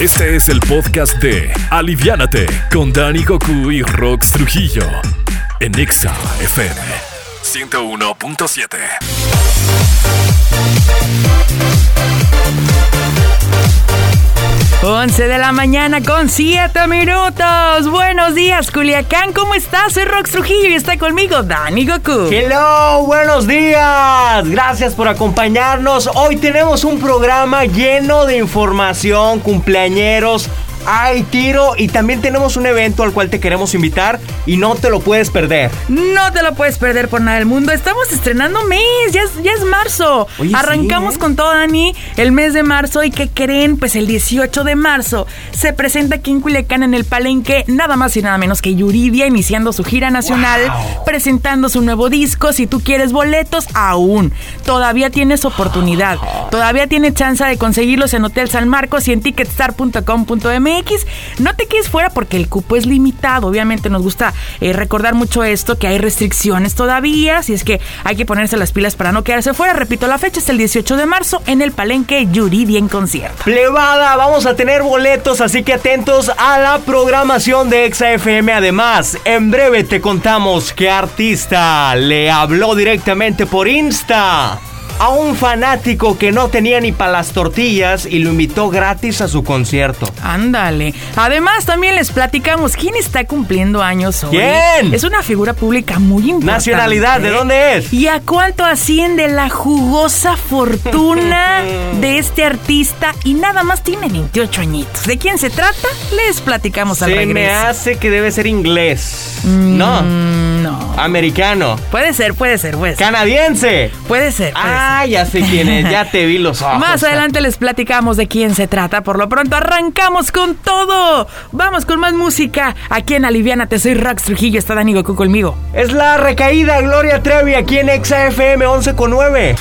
Este es el podcast de Aliviánate con Dani Goku y Rox Trujillo en Exa FM 101.7. 11 de la mañana con 7 minutos. Buenos días, Culiacán. ¿Cómo estás? Soy Rox Trujillo y está conmigo Dani Goku. Hello, buenos días. Gracias por acompañarnos. Hoy tenemos un programa lleno de información, cumpleañeros hay tiro y también tenemos un evento al cual te queremos invitar y no te lo puedes perder. No te lo puedes perder por nada del mundo. Estamos estrenando mes, ya es, ya es marzo. Arrancamos ¿eh? con todo, Dani, el mes de marzo y ¿qué creen? Pues el 18 de marzo se presenta aquí en Culiacán en el Palenque nada más y nada menos que Yuridia iniciando su gira nacional, presentando su nuevo disco. Si tú quieres boletos, aún. Todavía tienes oportunidad. Todavía tienes chance de conseguirlos en Hotel San Marcos y en ticketstar.com.mx No te quedes fuera porque el cupo es limitado. Obviamente nos gusta eh, recordar mucho esto, que hay restricciones todavía, así es que hay que ponerse las pilas para no quedarse fuera. Repito, la fecha es el 18 de marzo en el Palenque Yuridia en concierto. Plebada, vamos a tener boletos, así que atentos a la programación de ExaFM. Además, en breve te contamos qué artista le habló directamente por Insta a un fanático que no tenía ni para las tortillas y lo invitó gratis a su concierto. Ándale. Además, también les platicamos quién está cumpliendo años hoy. ¿Quién? Es una figura pública muy importante. Nacionalidad, ¿de dónde es? ¿Y a cuánto asciende la jugosa fortuna de este artista? Y nada más tiene 28 añitos. ¿De quién se trata? Les platicamos al regreso. Se me hace que debe ser inglés. no. Mm, no. Americano. Puede ser, puede ser, puede ser. Canadiense. Puede ser. ah, Ah, ya sé quién es, ya te vi los ojos. Más adelante les platicamos de quién se trata. Por lo pronto arrancamos con todo. Vamos con más música. Aquí en Aliviana te soy Rox Trujillo, está Dani Goku conmigo. Es la recaída Gloria Trevi aquí en XFM 11 con 9.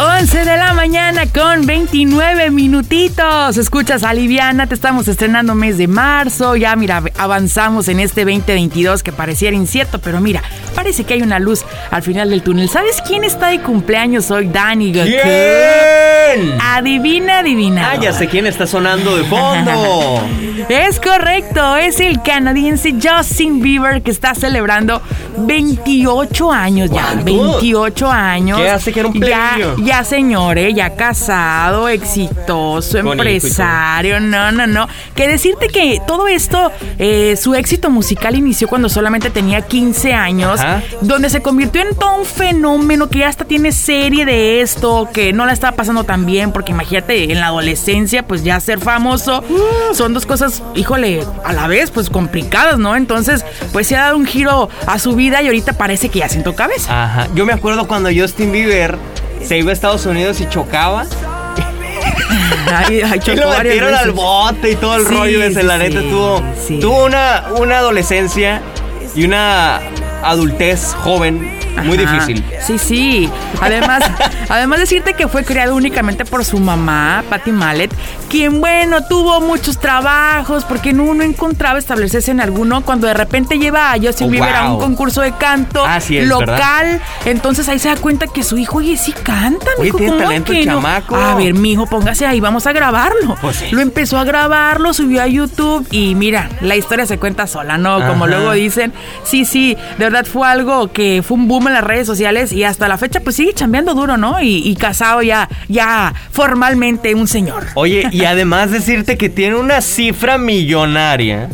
11 de la mañana con 29 minutitos. Escuchas Aliviana, te estamos estrenando mes de marzo. Ya, mira, avanzamos en este 2022 que pareciera incierto, pero mira, parece que hay una luz al final del túnel. ¿Sabes quién está de cumpleaños hoy? Dani ¿Quién? Adivina, adivina. Ah, ya sé quién está sonando de fondo. es correcto, es el canadiense Justin Bieber que está celebrando 28 años ya. 28 años. ¿Qué hace que era un ya, ya señor, ¿eh? Ya casado, exitoso, empresario, no, no, no. Que decirte que todo esto, eh, su éxito musical inició cuando solamente tenía 15 años, donde se convirtió en todo un fenómeno que ya hasta tiene serie de esto, que no la estaba pasando tan bien, porque imagínate, en la adolescencia, pues ya ser famoso, son dos cosas, híjole, a la vez, pues complicadas, ¿no? Entonces, pues se ha dado un giro a su vida y ahorita parece que ya siento cabeza. Ajá. Yo me acuerdo cuando Justin Bieber se iba a Estados Unidos y chocaba. Ay, ay, y lo metieron al bote y todo el rollo ese. la neta tuvo, tuvo una, una adolescencia y una adultez joven muy difícil. Sí, sí. Además, además decirte que fue criado únicamente por su mamá, Patty Mallet, quien, bueno, tuvo muchos trabajos porque no, no encontraba establecerse en alguno. Cuando de repente lleva a Justin oh, Bieber a un concurso de canto local, entonces ahí se da cuenta que su hijo, oye, sí canta, oye, tiene talento el chamaco. A ver, mijo, póngase ahí, vamos a grabarlo. Pues lo empezó a grabar, lo subió a YouTube y mira, la historia se cuenta sola, ¿no? Como luego dicen, sí, sí, de verdad fue algo que fue un boom en las redes sociales y hasta la fecha pues sigue chambeando duro, ¿no? Y, casado ya, ya formalmente un señor. Oye, y además decirte que tiene una cifra millonaria.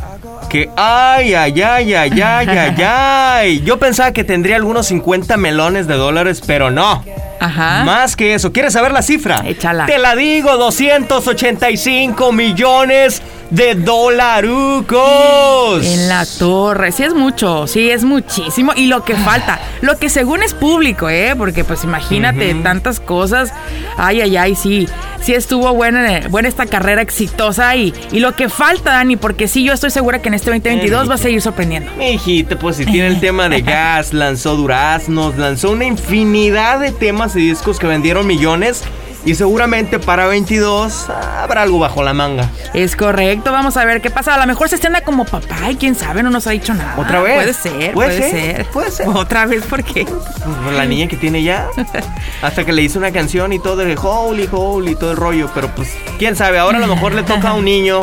Que ay, ay, ay, ay, ay, ay, ay. Yo pensaba que tendría algunos 50 melones de dólares, pero no. Ajá. Más que eso. ¿Quieres saber la cifra? Échala. Te la digo, 285 millones de dolarucos. En la torre, sí es mucho, sí es muchísimo. Y lo que falta, lo que según es público, ¿eh? Porque pues imagínate tantas cosas. Ay, ay, ay, sí, sí estuvo buena, buena esta carrera exitosa. Y, y lo que falta, Dani, porque sí, yo estoy segura que en este 2022 va a seguir sorprendiendo. Mijita, pues si tiene el tema de gas, lanzó duraznos, lanzó una infinidad de temas y discos que vendieron millones Y seguramente para 22 habrá algo bajo la manga. Es correcto, vamos a ver qué pasa. A lo mejor se estrena como papá y quién sabe, no nos ha dicho nada. ¿Otra vez? Puede ser, puede, ser? Puede ser. ¿Otra vez por qué? Pues la niña que tiene ya. Hasta que le hizo una canción y todo de holy, holy, todo el rollo. Pero pues, quién sabe, ahora a lo mejor le toca a un niño.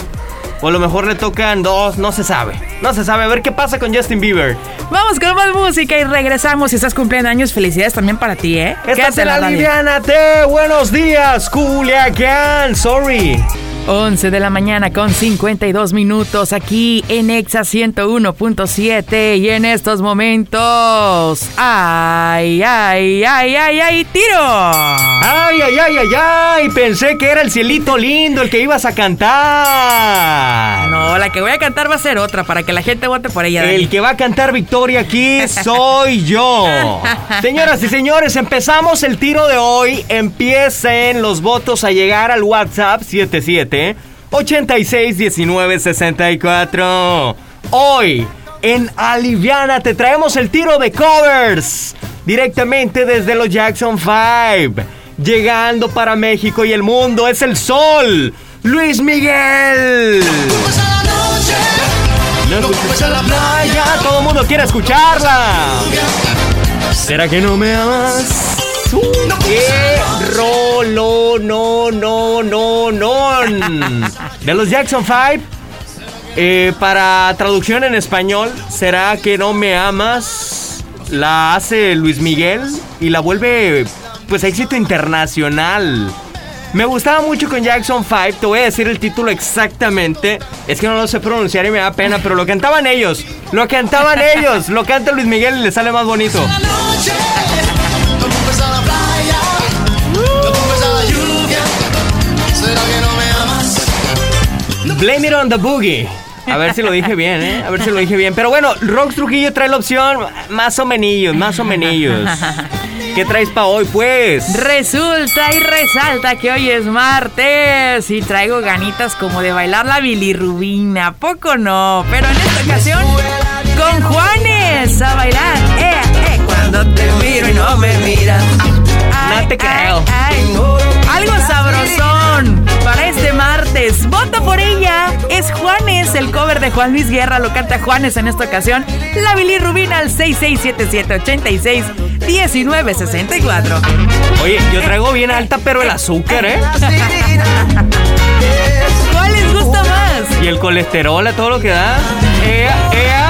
O a lo mejor le tocan dos, no se sabe. No se sabe. A ver qué pasa con Justin Bieber. Vamos con más música y regresamos. Si estás cumpliendo años, felicidades también para ti, ¿eh? En la Liviánate. Buenos días, Culiacán. Sorry. 11 de la mañana con 52 minutos aquí en Exa 101.7 y en estos momentos. ¡Ay, ay, ay, ay, ay! ¡Tiro! ¡Ay, ay, ay, ay, ay! Pensé que era el cielito lindo el que ibas a cantar. No, la que voy a cantar va a ser otra para que la gente vote por ella. El que va a cantar victoria aquí soy yo. Señoras y señores, empezamos el tiro de hoy. Empiecen los votos a llegar al WhatsApp 77 86 19 64. Hoy en Aliviana te traemos el tiro de covers directamente desde los Jackson 5. Llegando para México y el mundo es el sol. Luis Miguel. todo el mundo quiere escucharla. ¿Será que no me amas? ¡Qué rolo! No, no, no, no. De los Jackson 5. Eh, para traducción en español, ¿será que no me amas? La hace Luis Miguel y la vuelve, pues, éxito internacional. Me gustaba mucho con Jackson 5, te voy a decir el título exactamente. Es que no lo sé pronunciar y me da pena, pero lo cantaban ellos. Lo cantaban ellos. Lo canta Luis Miguel y le sale más bonito. Blame it on the boogie. A ver si lo dije bien, ¿eh? A ver si lo dije bien. Pero bueno, Rox Trujillo trae la opción más o menos, más o menos. ¿Qué traes para hoy, pues? Resulta y resalta que hoy es martes y traigo ganitas como de bailar la bilirrubina. Poco no, pero en esta ocasión con Juanes a bailar. Eh, eh, cuando te miro y no me miras. no te creo. Algo sabrosón para este martes. Vota por ella. Es Juanes, el cover de Juan Luis Guerra. Lo canta Juanes en esta ocasión. La bilirrubina al 6677861964. Oye, yo traigo bien alta, pero el azúcar, ¿eh? ¿Cuál les gusta más? Y el colesterol, a todo lo que da. Ea, ea.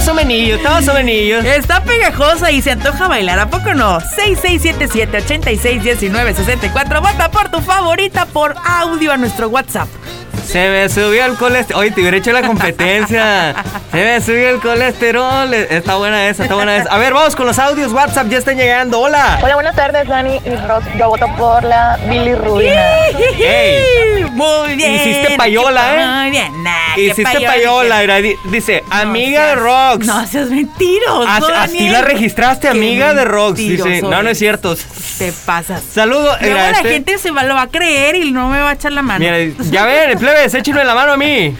Está más o está más o Está pegajosa y se antoja bailar, ¿a poco no? 6677-861964. Vota por tu favorita por audio a nuestro WhatsApp. Se me subió el colesterol. Oye, te hubiera hecho la competencia. Se me subió el colesterol. Está buena esa, está buena esa. A ver, vamos con los audios. WhatsApp ya están llegando. Hola. Hola, buenas tardes, Dani y Ross. Yo voto por la Billy Rubina. Hey. Muy bien. Hiciste payola, ¿eh? Muy bien. Nah, Hiciste payola. Dice, amiga de Rox. No seas mentiroso. Así la registraste, amiga de Rox. Dice, no, no es cierto. Te pasas. Saludo. Luego la este gente se lo va a creer y no me va a echar la mano. Mira, ya ven, el plebe échenme la mano a mí.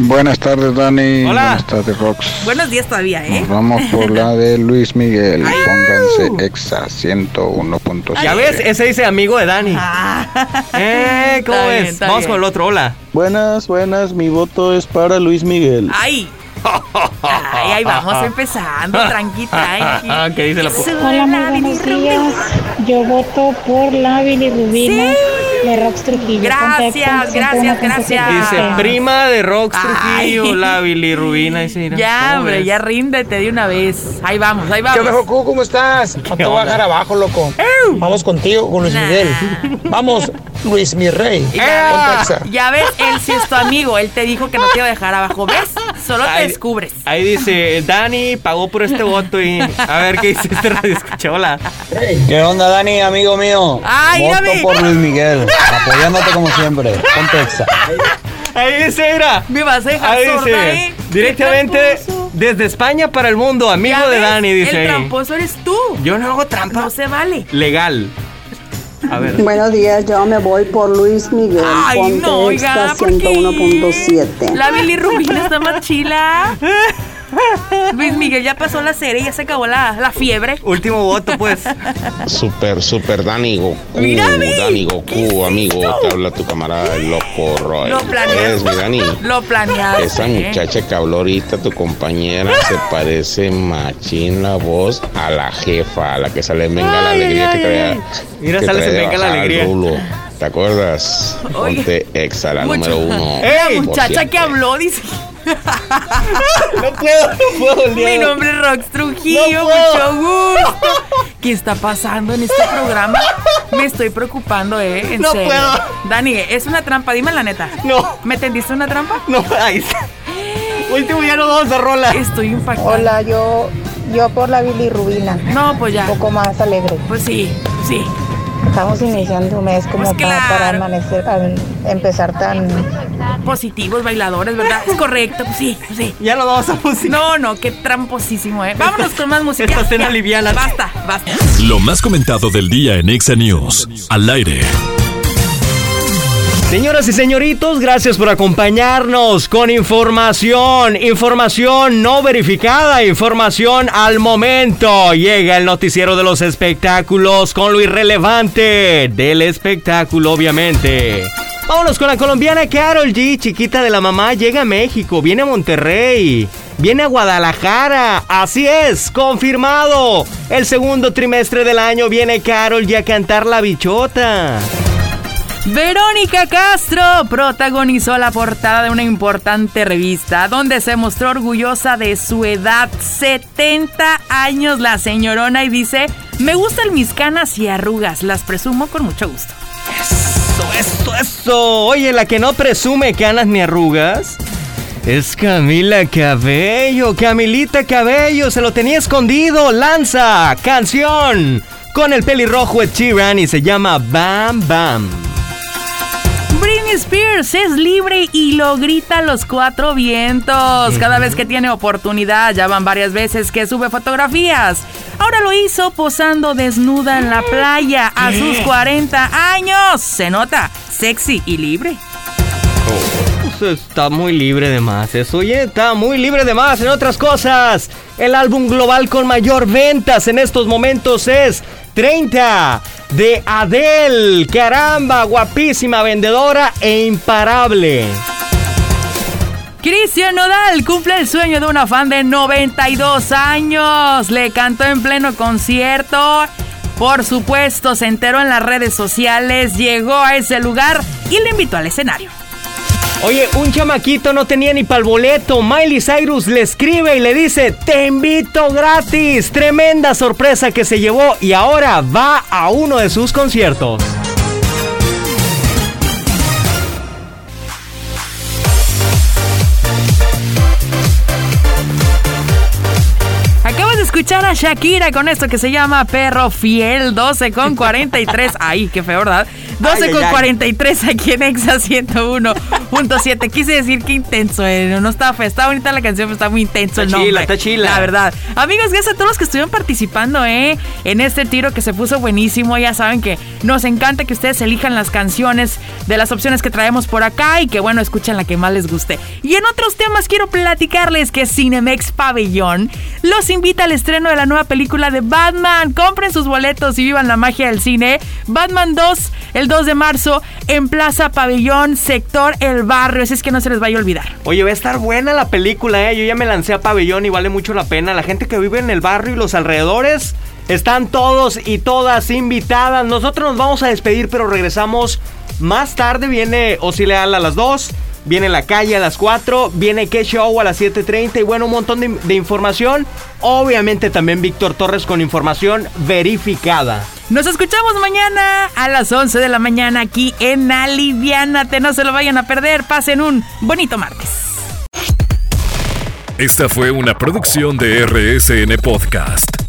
Buenas tardes, Dani. Hola. Buenas tardes, Rox. Buenos días todavía, ¿eh? vamos por la de Luis Miguel. Pónganse Exa 101.7. Ya ves, ese dice amigo de Dani. Ah. Eh, ¿cómo es? Vamos con el otro, hola. Buenas, buenas. Mi voto es para Luis Miguel. ¡Ay! Ay, ahí vamos empezando, tranqui, tranqui. ¿Qué dice la Hola, muy buenos días. Yo voto por la bilirrubina de Rox Trujillo. Gracias, gracias, gracias. Dice prima de Rox Trujillo, la bilirrubina. ya, hombre, ya ríndete de una vez. Ahí vamos, ahí vamos. ¿Qué onda, ¿Cómo estás? No te voy a dejar abajo, loco. Vamos contigo, con Luis Miguel. Vamos, Luis mi rey. Ya, ves, él sí es tu amigo. Él te dijo que no te iba a dejar abajo. ¿Ves? Solo te descubres. Ahí dice, Dani pagó por este voto y a ver qué dice este radio escucha. Hola. ¿Qué onda, Dani, amigo mío? Ay, voto por Luis Miguel. Apoyándote como siempre. Ponte exa. Ahí dice, mira. Me vas a dejar ahí dice, ¿eh? Directamente desde España para el mundo, amigo de Dani, dice El tramposo eres tú. Yo no hago trampa. No se vale. Legal. A ver. Buenos días, yo me voy por Luis Miguel. Ay, Ponte no, oiga, 101.7. La bilirrubina está más chila. Luis Miguel, ya pasó la serie, ya se acabó la, la fiebre. Último voto, pues. Super, super Dani Goku. Mira, Dani Goku, amigo. Te habla tu camarada el loco Roy. Lo planeaste. ¿Eres mi Dani? Lo planeaste. Esa muchacha que habló ahorita, tu compañera, se parece machín la voz a la jefa, a la que sale en Venga la Alegría ay, que ay. Mira, que sales en Venga la Alegría. rulo. ¿Te acuerdas? Oye. Ponte exa, la Mucho- número uno. La muchacha que habló dice. No puedo, no puedo día Mi nombre es Rox Trujillo, No mucho gusto. ¿Qué está pasando en este programa? Me estoy preocupando, ¿eh? En No serio. puedo. Dani, es una trampa, dime la neta. No, ¿Me tendiste una trampa? no, ahí. Último ya no vamos a rola. Estoy impactada. Hola, yo, yo por la bilirrubina. No, pues ya. Un poco más alegre. Pues sí, sí. Estamos iniciando un mes como Pues para, para amanecer, al empezar tan... Positivos bailadores, ¿verdad? Es correcto, pues sí, pues sí. Ya no vamos a música. No, no, qué tramposísimo, ¿eh? Vámonos con más música. Esta cena liviana. Basta, basta. Lo más comentado del día en Exa News. Al aire. Señoras y señoritos, gracias por acompañarnos con información, información no verificada, información al momento. Llega el noticiero de los espectáculos con lo irrelevante del espectáculo, obviamente. Vámonos con la colombiana Carol G, chiquita de la mamá, llega a México, viene a Monterrey. Viene a Guadalajara, así es, confirmado. El segundo trimestre del año viene Carol G a cantar La Bichota. Verónica Castro protagonizó la portada de una importante revista donde se mostró orgullosa de su edad, 70 años la señorona y dice, me gustan mis canas y arrugas, las presumo con mucho gusto. Eso, eso, eso. Oye, la que no presume canas ni arrugas es Camila Cabello. Camilita Cabello se lo tenía escondido. Lanza canción con el pelirrojo Ed Sheeran y se llama Bam Bam. Spears es libre y lo grita a los cuatro vientos. Cada vez que tiene oportunidad, ya van varias veces que sube fotografías. Ahora lo hizo posando desnuda en la playa a sus 40 años. Se nota sexy y libre. Pues está muy libre de más. Eso, oye, está muy libre de más. En otras cosas, el álbum global con mayor ventas en estos momentos es 30 de Adele. Caramba, guapísima, vendedora e imparable. Cristian Nodal cumple el sueño de una fan de 92 años. Le cantó en pleno concierto. Por supuesto, se enteró en las redes sociales, llegó a ese lugar y le invitó al escenario. Oye, un chamaquito no tenía ni pa'l boleto. Miley Cyrus le escribe y le dice, te invito gratis. Tremenda sorpresa que se llevó y ahora va a uno de sus conciertos. Escuchar a Shakira con esto que se llama Perro Fiel, 12 con 43. Ay, qué feo, ¿verdad? 12 Ay, con ay, ay. 43 aquí en Exa 101.7. Quise decir que intenso, eh. no está feo, está bonita la canción, pero está muy intenso Está el nombre. chila, está chila. La verdad. Amigos, gracias a todos los que estuvieron participando, eh, en este tiro que se puso buenísimo. Ya saben que nos encanta que ustedes elijan las canciones de las opciones que traemos por acá y que, bueno, escuchen la que más les guste. Y en otros temas quiero platicarles que Cinemex Pabellón los invita al estreno de la nueva película de Batman. Compren sus boletos y vivan la magia del cine. Batman 2, el 2 de marzo, en Plaza Pabellón, sector El Barrio. Así es que no se les vaya a olvidar. Oye, va a estar buena la película, ¿eh? Yo ya me lancé a pabellón y vale mucho la pena. La gente que vive en el barrio y los alrededores están todos y todas invitadas. Nosotros nos vamos a despedir, pero regresamos más tarde. Viene Osileal a las 2. Viene La Calle a las 4, viene Que Show a las 7.30 y bueno, un montón de, de información. Obviamente también Víctor Torres con información verificada. Nos escuchamos mañana a las 11 de la mañana aquí en Aliviánate. No se lo vayan a perder. Pasen un bonito martes. Esta fue una producción de RSN Podcast.